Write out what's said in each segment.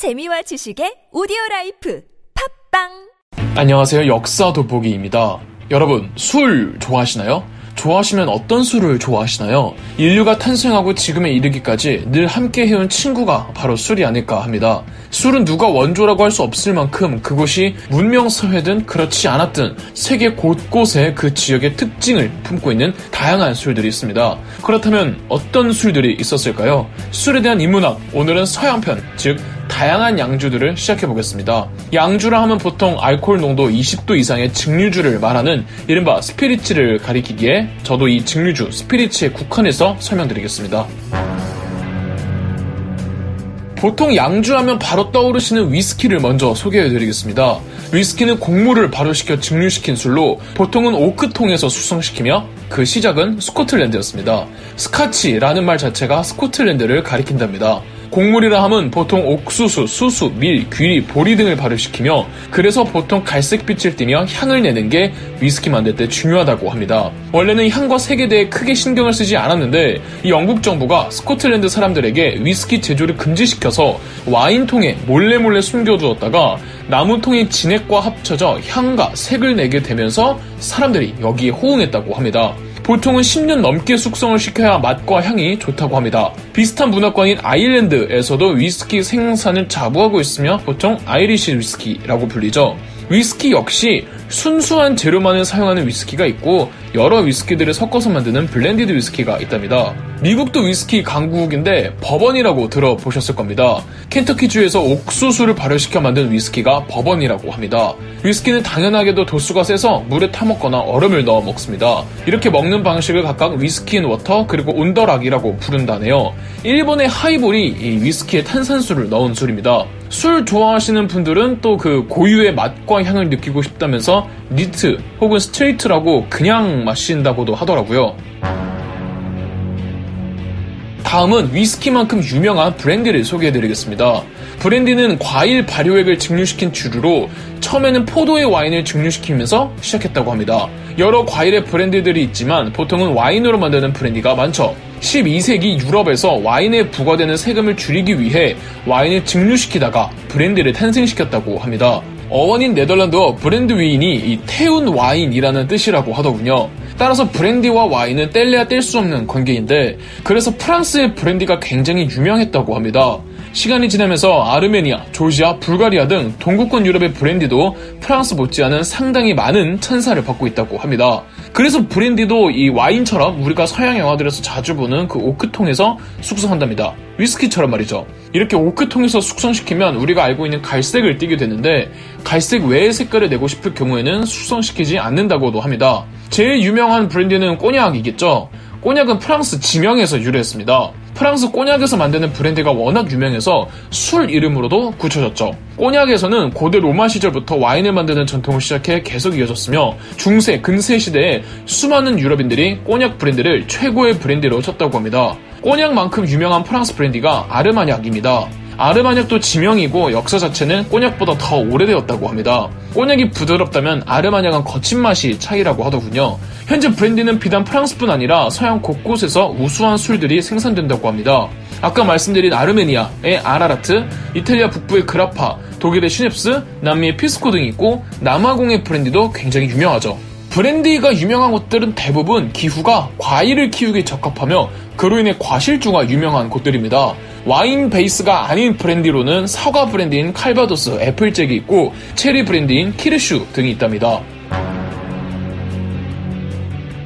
재미와 지식의 오디오 life 팟빵 안녕하세요. 역사 돋보기입니다. 여러분, 술 좋아하시나요? 좋아하시면 어떤 술을 좋아하시나요? 인류가 탄생하고 지금에 이르기까지 늘 함께 해온 친구가 바로 술이 아닐까 합니다. 술은 누가 원조라고 할 수 없을 만큼 그곳이 문명 사회든 그렇지 않았든 세계 곳곳에 그 지역의 특징을 품고 있는 다양한 술들이 있습니다. 그렇다면 어떤 술들이 있었을까요? 술에 대한 인문학, 오늘은 서양편, 즉 다양한 양주들을 시작해 보겠습니다. 양주라 하면 보통 알코올 농도 20도 이상의 증류주를 말하는 이른바 spirits를 가리키기에 저도 이 증류주 spirits에 국한해서 설명드리겠습니다. 보통 양주하면 바로 떠오르시는 위스키를 먼저 소개해드리겠습니다. 위스키는 곡물을 발효시켜 증류시킨 술로 보통은 오크통에서 숙성시키며 그 시작은 스코틀랜드였습니다. 스카치라는 말 자체가 스코틀랜드를 가리킨답니다. 곡물이라 함은 보통 옥수수, 수수, 밀, 귀리, 보리 등을 발효시키며 그래서 보통 갈색빛을 띠며 향을 내는 게 위스키 만들 때 중요하다고 합니다. 원래는 향과 색에 대해 크게 신경을 쓰지 않았는데 이 영국 정부가 스코틀랜드 사람들에게 위스키 제조를 금지시켜서 와인통에 몰래 몰래 숨겨두었다가 나무통의 진액과 합쳐져 향과 색을 내게 되면서 사람들이 여기에 호응했다고 합니다. 보통은 10년 넘게 숙성을 시켜야 맛과 향이 좋다고 합니다. 비슷한 문화권인 아일랜드에서도 위스키 생산을 자부하고 있으며 보통 아이리시 위스키라고 불리죠. 위스키 역시 순수한 재료만을 사용하는 위스키가 있고 여러 위스키들을 섞어서 만드는 blended 위스키가 있답니다. 미국도 위스키 강국인데 버번이라고 들어보셨을 겁니다. 켄터키주에서 옥수수를 발효시켜 만든 위스키가 버번이라고 합니다. 위스키는 당연하게도 도수가 세서 물에 타먹거나 얼음을 넣어 먹습니다. 이렇게 먹는 방식을 각각 whisky in water 그리고 on the rock이라고 부른다네요. 일본의 하이볼이 이 위스키에 탄산수를 넣은 술입니다. 술 좋아하시는 분들은 또 그 고유의 맛과 향을 느끼고 싶다면서 neat 혹은 스트레이트라고 그냥 마신다고도 하더라고요. 다음은 위스키만큼 유명한 브랜디를 소개해드리겠습니다. 브랜디는 과일 발효액을 증류시킨 주류로 처음에는 포도의 와인을 증류시키면서 시작했다고 합니다. 여러 과일의 브랜디들이 있지만 보통은 와인으로 만드는 브랜디가 많죠. 12세기 유럽에서 와인에 부과되는 세금을 줄이기 위해 와인을 증류시키다가 브랜디를 탄생시켰다고 합니다. 어원인 네덜란드어 brandewijn이 이 태운 와인이라는 뜻이라고 하더군요. 따라서 브랜디와 와인은 뗄래야 뗄 수 없는 관계인데 그래서 프랑스의 브랜디가 굉장히 유명했다고 합니다. 시간이 지나면서 아르메니아, 조지아, 불가리아 등 동구권 유럽의 브랜디도 프랑스 못지않은 상당히 많은 찬사를 받고 있다고 합니다. 그래서 브랜디도 이 와인처럼 우리가 서양 영화들에서 자주 보는 그 오크통에서 숙성한답니다. 위스키처럼 말이죠. 이렇게 오크통에서 숙성시키면 우리가 알고 있는 갈색을 띠게 되는데 갈색 외의 색깔을 내고 싶을 경우에는 숙성시키지 않는다고도 합니다. 제일 유명한 브랜디는 꼬냑이겠죠. 꼬냑은 프랑스 지명에서 유래했습니다. 프랑스 꼬냑에서 만드는 브랜디가 워낙 유명해서 술 이름으로도 굳혀졌죠. 꼬냑에서는 고대 로마 시절부터 와인을 만드는 전통을 시작해 계속 이어졌으며 중세, 근세 시대에 수많은 유럽인들이 꼬냑 브랜디를 최고의 브랜디로 쳤다고 합니다. 꼬냑만큼 유명한 프랑스 브랜디가 아르마냑입니다. 아르마냑도 지명이고 역사 자체는 꼬냑보다 더 오래되었다고 합니다. 꼬냑이 부드럽다면 아르마냑은 거친 맛이 차이라고 하더군요. 현재 브랜디는 비단 프랑스뿐 아니라 서양 곳곳에서 우수한 술들이 생산된다고 합니다. 아까 말씀드린 아르메니아의 아라라트, 이탈리아 북부의 그라파, 독일의 슈냅스, 남미의 피스코 등이 있고 남아공의 브랜디도 굉장히 유명하죠. 브랜디가 유명한 곳들은 대부분 기후가 과일을 키우기 적합하며 그로 인해 과실주가 유명한 곳들입니다. 와인 베이스가 아닌 브랜디로는 사과 브랜디인 칼바도스, 애플잭이 있고 체리 브랜디인 키르슈 등이 있답니다.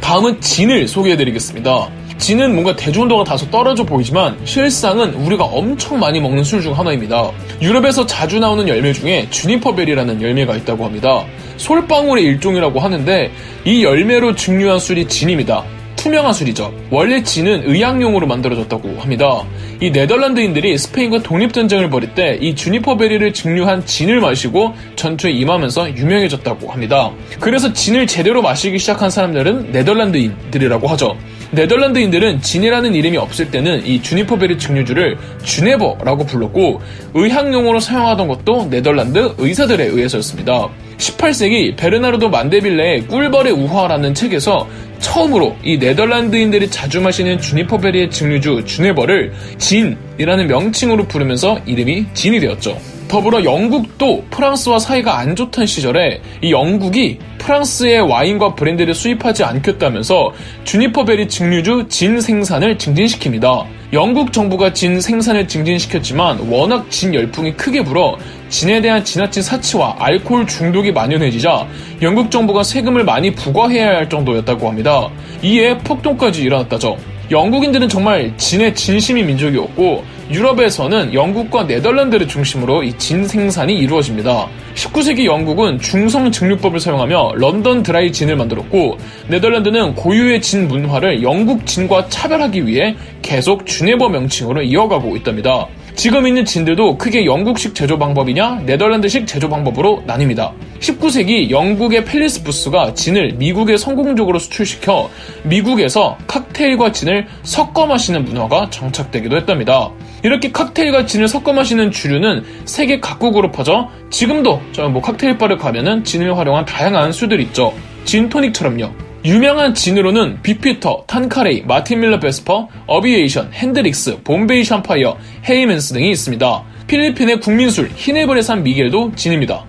다음은 진을 소개해드리겠습니다. 진은 뭔가 대중도가 다소 떨어져 보이지만 실상은 우리가 엄청 많이 먹는 술 중 하나입니다. 유럽에서 자주 나오는 열매 중에 juniper berry라는 열매가 있다고 합니다. 솔방울의 일종이라고 하는데 이 열매로 증류한 술이 진입니다. 투명한 술이죠. 원래 진은 의약용으로 만들어졌다고 합니다. 이 네덜란드인들이 스페인과 독립전쟁을 벌일 때 이 주니퍼 베리를 증류한 진을 마시고 전투에 임하면서 유명해졌다고 합니다. 그래서 진을 제대로 마시기 시작한 사람들은 네덜란드인들이라고 하죠. 네덜란드인들은 진이라는 이름이 없을 때는 이 주니퍼베리 증류주를 주네버라고 불렀고 의학용으로 사용하던 것도 네덜란드 의사들에 의해서였습니다. 18세기 베르나르도 만데빌레의 꿀벌의 우화라는 책에서 처음으로 이 네덜란드인들이 자주 마시는 주니퍼베리의 증류주 주네버를 진이라는 명칭으로 부르면서 이름이 진이 되었죠. 더불어 영국도 프랑스와 사이가 안 좋던 시절에 이 영국이 프랑스의 와인과 브랜드를 수입하지 않겠다면서 주니퍼베리 증류주 진 생산을 증진시킵니다. 영국 정부가 진 생산을 증진시켰지만 워낙 진 열풍이 크게 불어 진에 대한 지나친 사치와 알코올 중독이 만연해지자 영국 정부가 세금을 많이 부과해야 할 정도였다고 합니다. 이에 폭동까지 일어났다죠. 영국인들은 정말 진의 진심인 민족이었고 유럽에서는 영국과 네덜란드를 중심으로 이 진 생산이 이루어집니다. 19세기 영국은 중성 증류법을 사용하며 런던 드라이 진을 만들었고 네덜란드는 고유의 진 문화를 영국 진과 차별하기 위해 계속 주네버 명칭으로 이어가고 있답니다. 지금 있는 진들도 크게 영국식 제조 방법이냐 네덜란드식 제조 방법으로 나뉩니다. 19세기 영국의 펠릭스 부스가 진을 미국에 성공적으로 수출시켜 미국에서 칵테일과 진을 섞어 마시는 문화가 정착되기도 했답니다. 이렇게 칵테일과 진을 섞어 마시는 주류는 세계 각국으로 퍼져 지금도 뭐 칵테일 바를 가면은 진을 활용한 다양한 술들이 있죠. 진 토닉처럼요. 유명한 진으로는 비피터, 탱커레이, 마틴 밀러 베스퍼, 어비에이션, 헨드릭스, 봄베이 사파이어, 헤이맨스 등이 있습니다. 필리핀의 국민술 히네블의 산 미겔도 진입니다.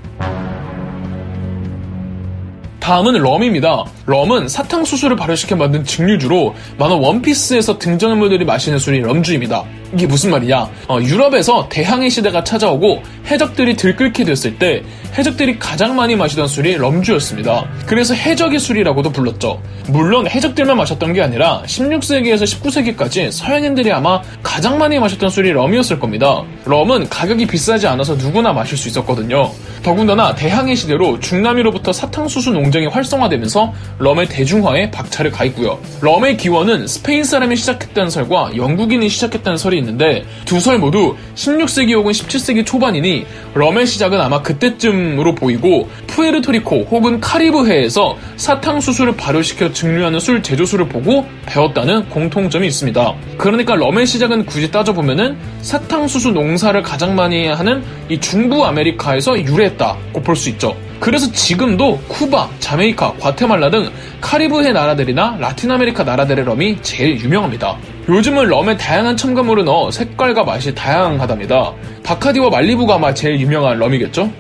다음은 럼입니다. 럼은 사탕수수를 발효시켜 만든 증류주로 만화 원피스에서 등장인물들이 마시는 술이 럼주입니다. 이게 무슨 말이냐? 어, 유럽에서 대항해 시대가 찾아오고 해적들이 들끓게 됐을 때 해적들이 가장 많이 마시던 술이 럼주였습니다. 그래서 해적의 술이라고도 불렀죠. 물론 해적들만 마셨던 게 아니라 16세기에서 19세기까지 서양인들이 아마 가장 많이 마셨던 술이 럼이었을 겁니다. 럼은 가격이 비싸지 않아서 누구나 마실 수 있었거든요. 더군다나 대항해 시대로 중남미로부터 사탕수수 농장이 활성화되면서 럼의 대중화에 박차를 가했고요. 럼의 기원은 스페인 사람이 시작했다는 설과 영국인이 시작했다는 설이 있는데 두 설 모두 16세기 혹은 17세기 초반이니 럼의 시작은 아마 그때쯤으로 보이고 푸에르토리코 혹은 카리브해에서 사탕수수를 발효시켜 증류하는 술 제조술을 보고 배웠다는 공통점이 있습니다. 그러니까 럼의 시작은 굳이 따져보면은 사탕수수 농사를 가장 많이 하는 이 중부 아메리카에서 유래했다고 볼 수 있죠. 그래서 지금도 쿠바, 자메이카, 과테말라 등 카리브해 나라들이나 라틴 아메리카 나라들의 럼이 제일 유명합니다. 요즘은 럼에 다양한 첨가물을 넣어 색깔과 맛이 다양하답니다. 바카디와 말리부가 아마 제일 유명한 럼이겠죠?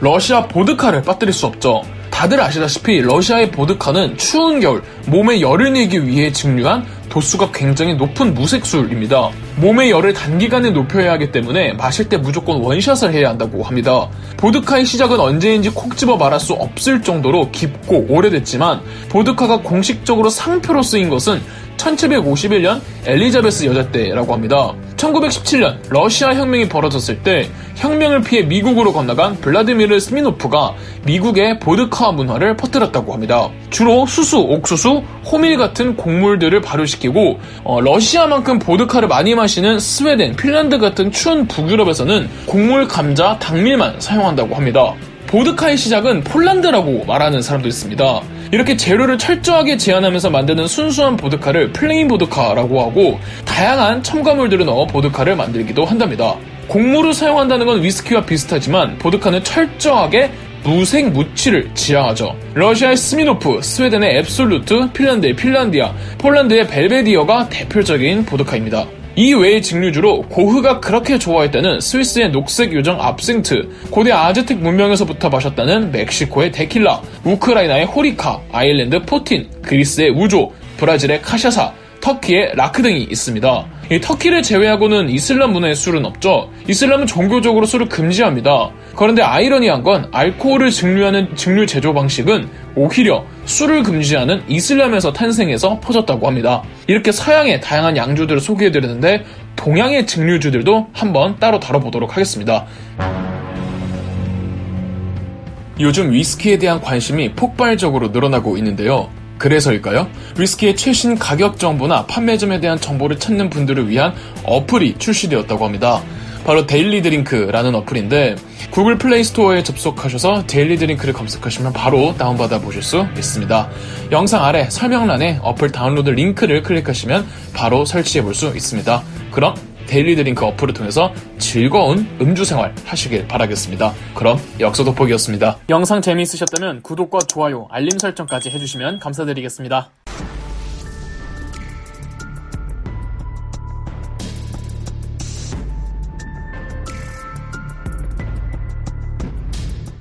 러시아 보드카를 빠뜨릴 수 없죠. 다들 아시다시피 러시아의 보드카는 추운 겨울 몸에 열을 내기 위해 증류한 도수가 굉장히 높은 무색술입니다. 몸의 열을 단기간에 높여야 하기 때문에 마실 때 무조건 원샷을 해야 한다고 합니다. 보드카의 시작은 언제인지 콕 집어 말할 수 없을 정도로 깊고 오래됐지만 보드카가 공식적으로 상표로 쓰인 것은 1751년 엘리자베스 여자 때라고 합니다. 1917년 러시아 혁명이 벌어졌을 때 혁명을 피해 미국으로 건너간 블라디미르 스미노프가 미국의 보드카 문화를 퍼뜨렸다고 합니다. 주로 수수, 옥수수, 호밀 같은 곡물들을 발효시키고 어, 러시아만큼 보드카를 많이 마시는 스웨덴, 핀란드 같은 추운 북유럽에서는 곡물, 감자, 당밀만 사용한다고 합니다. 보드카의 시작은 폴란드라고 말하는 사람도 있습니다. 이렇게 재료를 철저하게 제한하면서 만드는 순수한 보드카를 plain 보드카라고 하고 다양한 첨가물들을 넣어 보드카를 만들기도 한답니다. 곡물을 사용한다는 건 위스키와 비슷하지만 보드카는 철저하게 무색 무취를 지향하죠. 러시아의 스미노프, 스웨덴의 앱솔루트, 핀란드의 핀란디아, 폴란드의 벨베디어가 대표적인 보드카입니다. 이 외의 증류주로 고흐가 그렇게 좋아했다는 스위스의 녹색 요정 압생트, 고대 아즈텍 문명에서부터 마셨다는 멕시코의 데킬라, 우크라이나의 호릴카, 아일랜드 포틴, 그리스의 우조, 브라질의 카샤사, 터키의 라크 등이 있습니다. 터키를 제외하고는 이슬람 문화의 술은 없죠. 이슬람은 종교적으로 술을 금지합니다. 그런데 아이러니한 건 알코올을 증류하는 증류 제조 방식은 오히려 술을 금지하는 이슬람에서 탄생해서 퍼졌다고 합니다. 이렇게 서양의 다양한 양주들을 소개해드렸는데 동양의 증류주들도 한번 따로 다뤄보도록 하겠습니다. 요즘 위스키에 대한 관심이 폭발적으로 늘어나고 있는데요. 그래서일까요? 위스키의 최신 가격 정보나 판매점에 대한 정보를 찾는 분들을 위한 어플이 출시되었다고 합니다. 바로 데일리 드링크라는 어플인데 구글 플레이 스토어에 접속하셔서 데일리 드링크를 검색하시면 바로 다운받아 보실 수 있습니다. 영상 아래 설명란에 어플 다운로드 링크를 클릭하시면 바로 설치해 볼 수 있습니다. 그럼 데일리 드링크 어플을 통해서 즐거운 음주 생활 하시길 바라겠습니다. 그럼 역사 돋보기였습니다. 영상 재미있으셨다면 구독과 좋아요, 알림 설정까지 해주시면 감사드리겠습니다.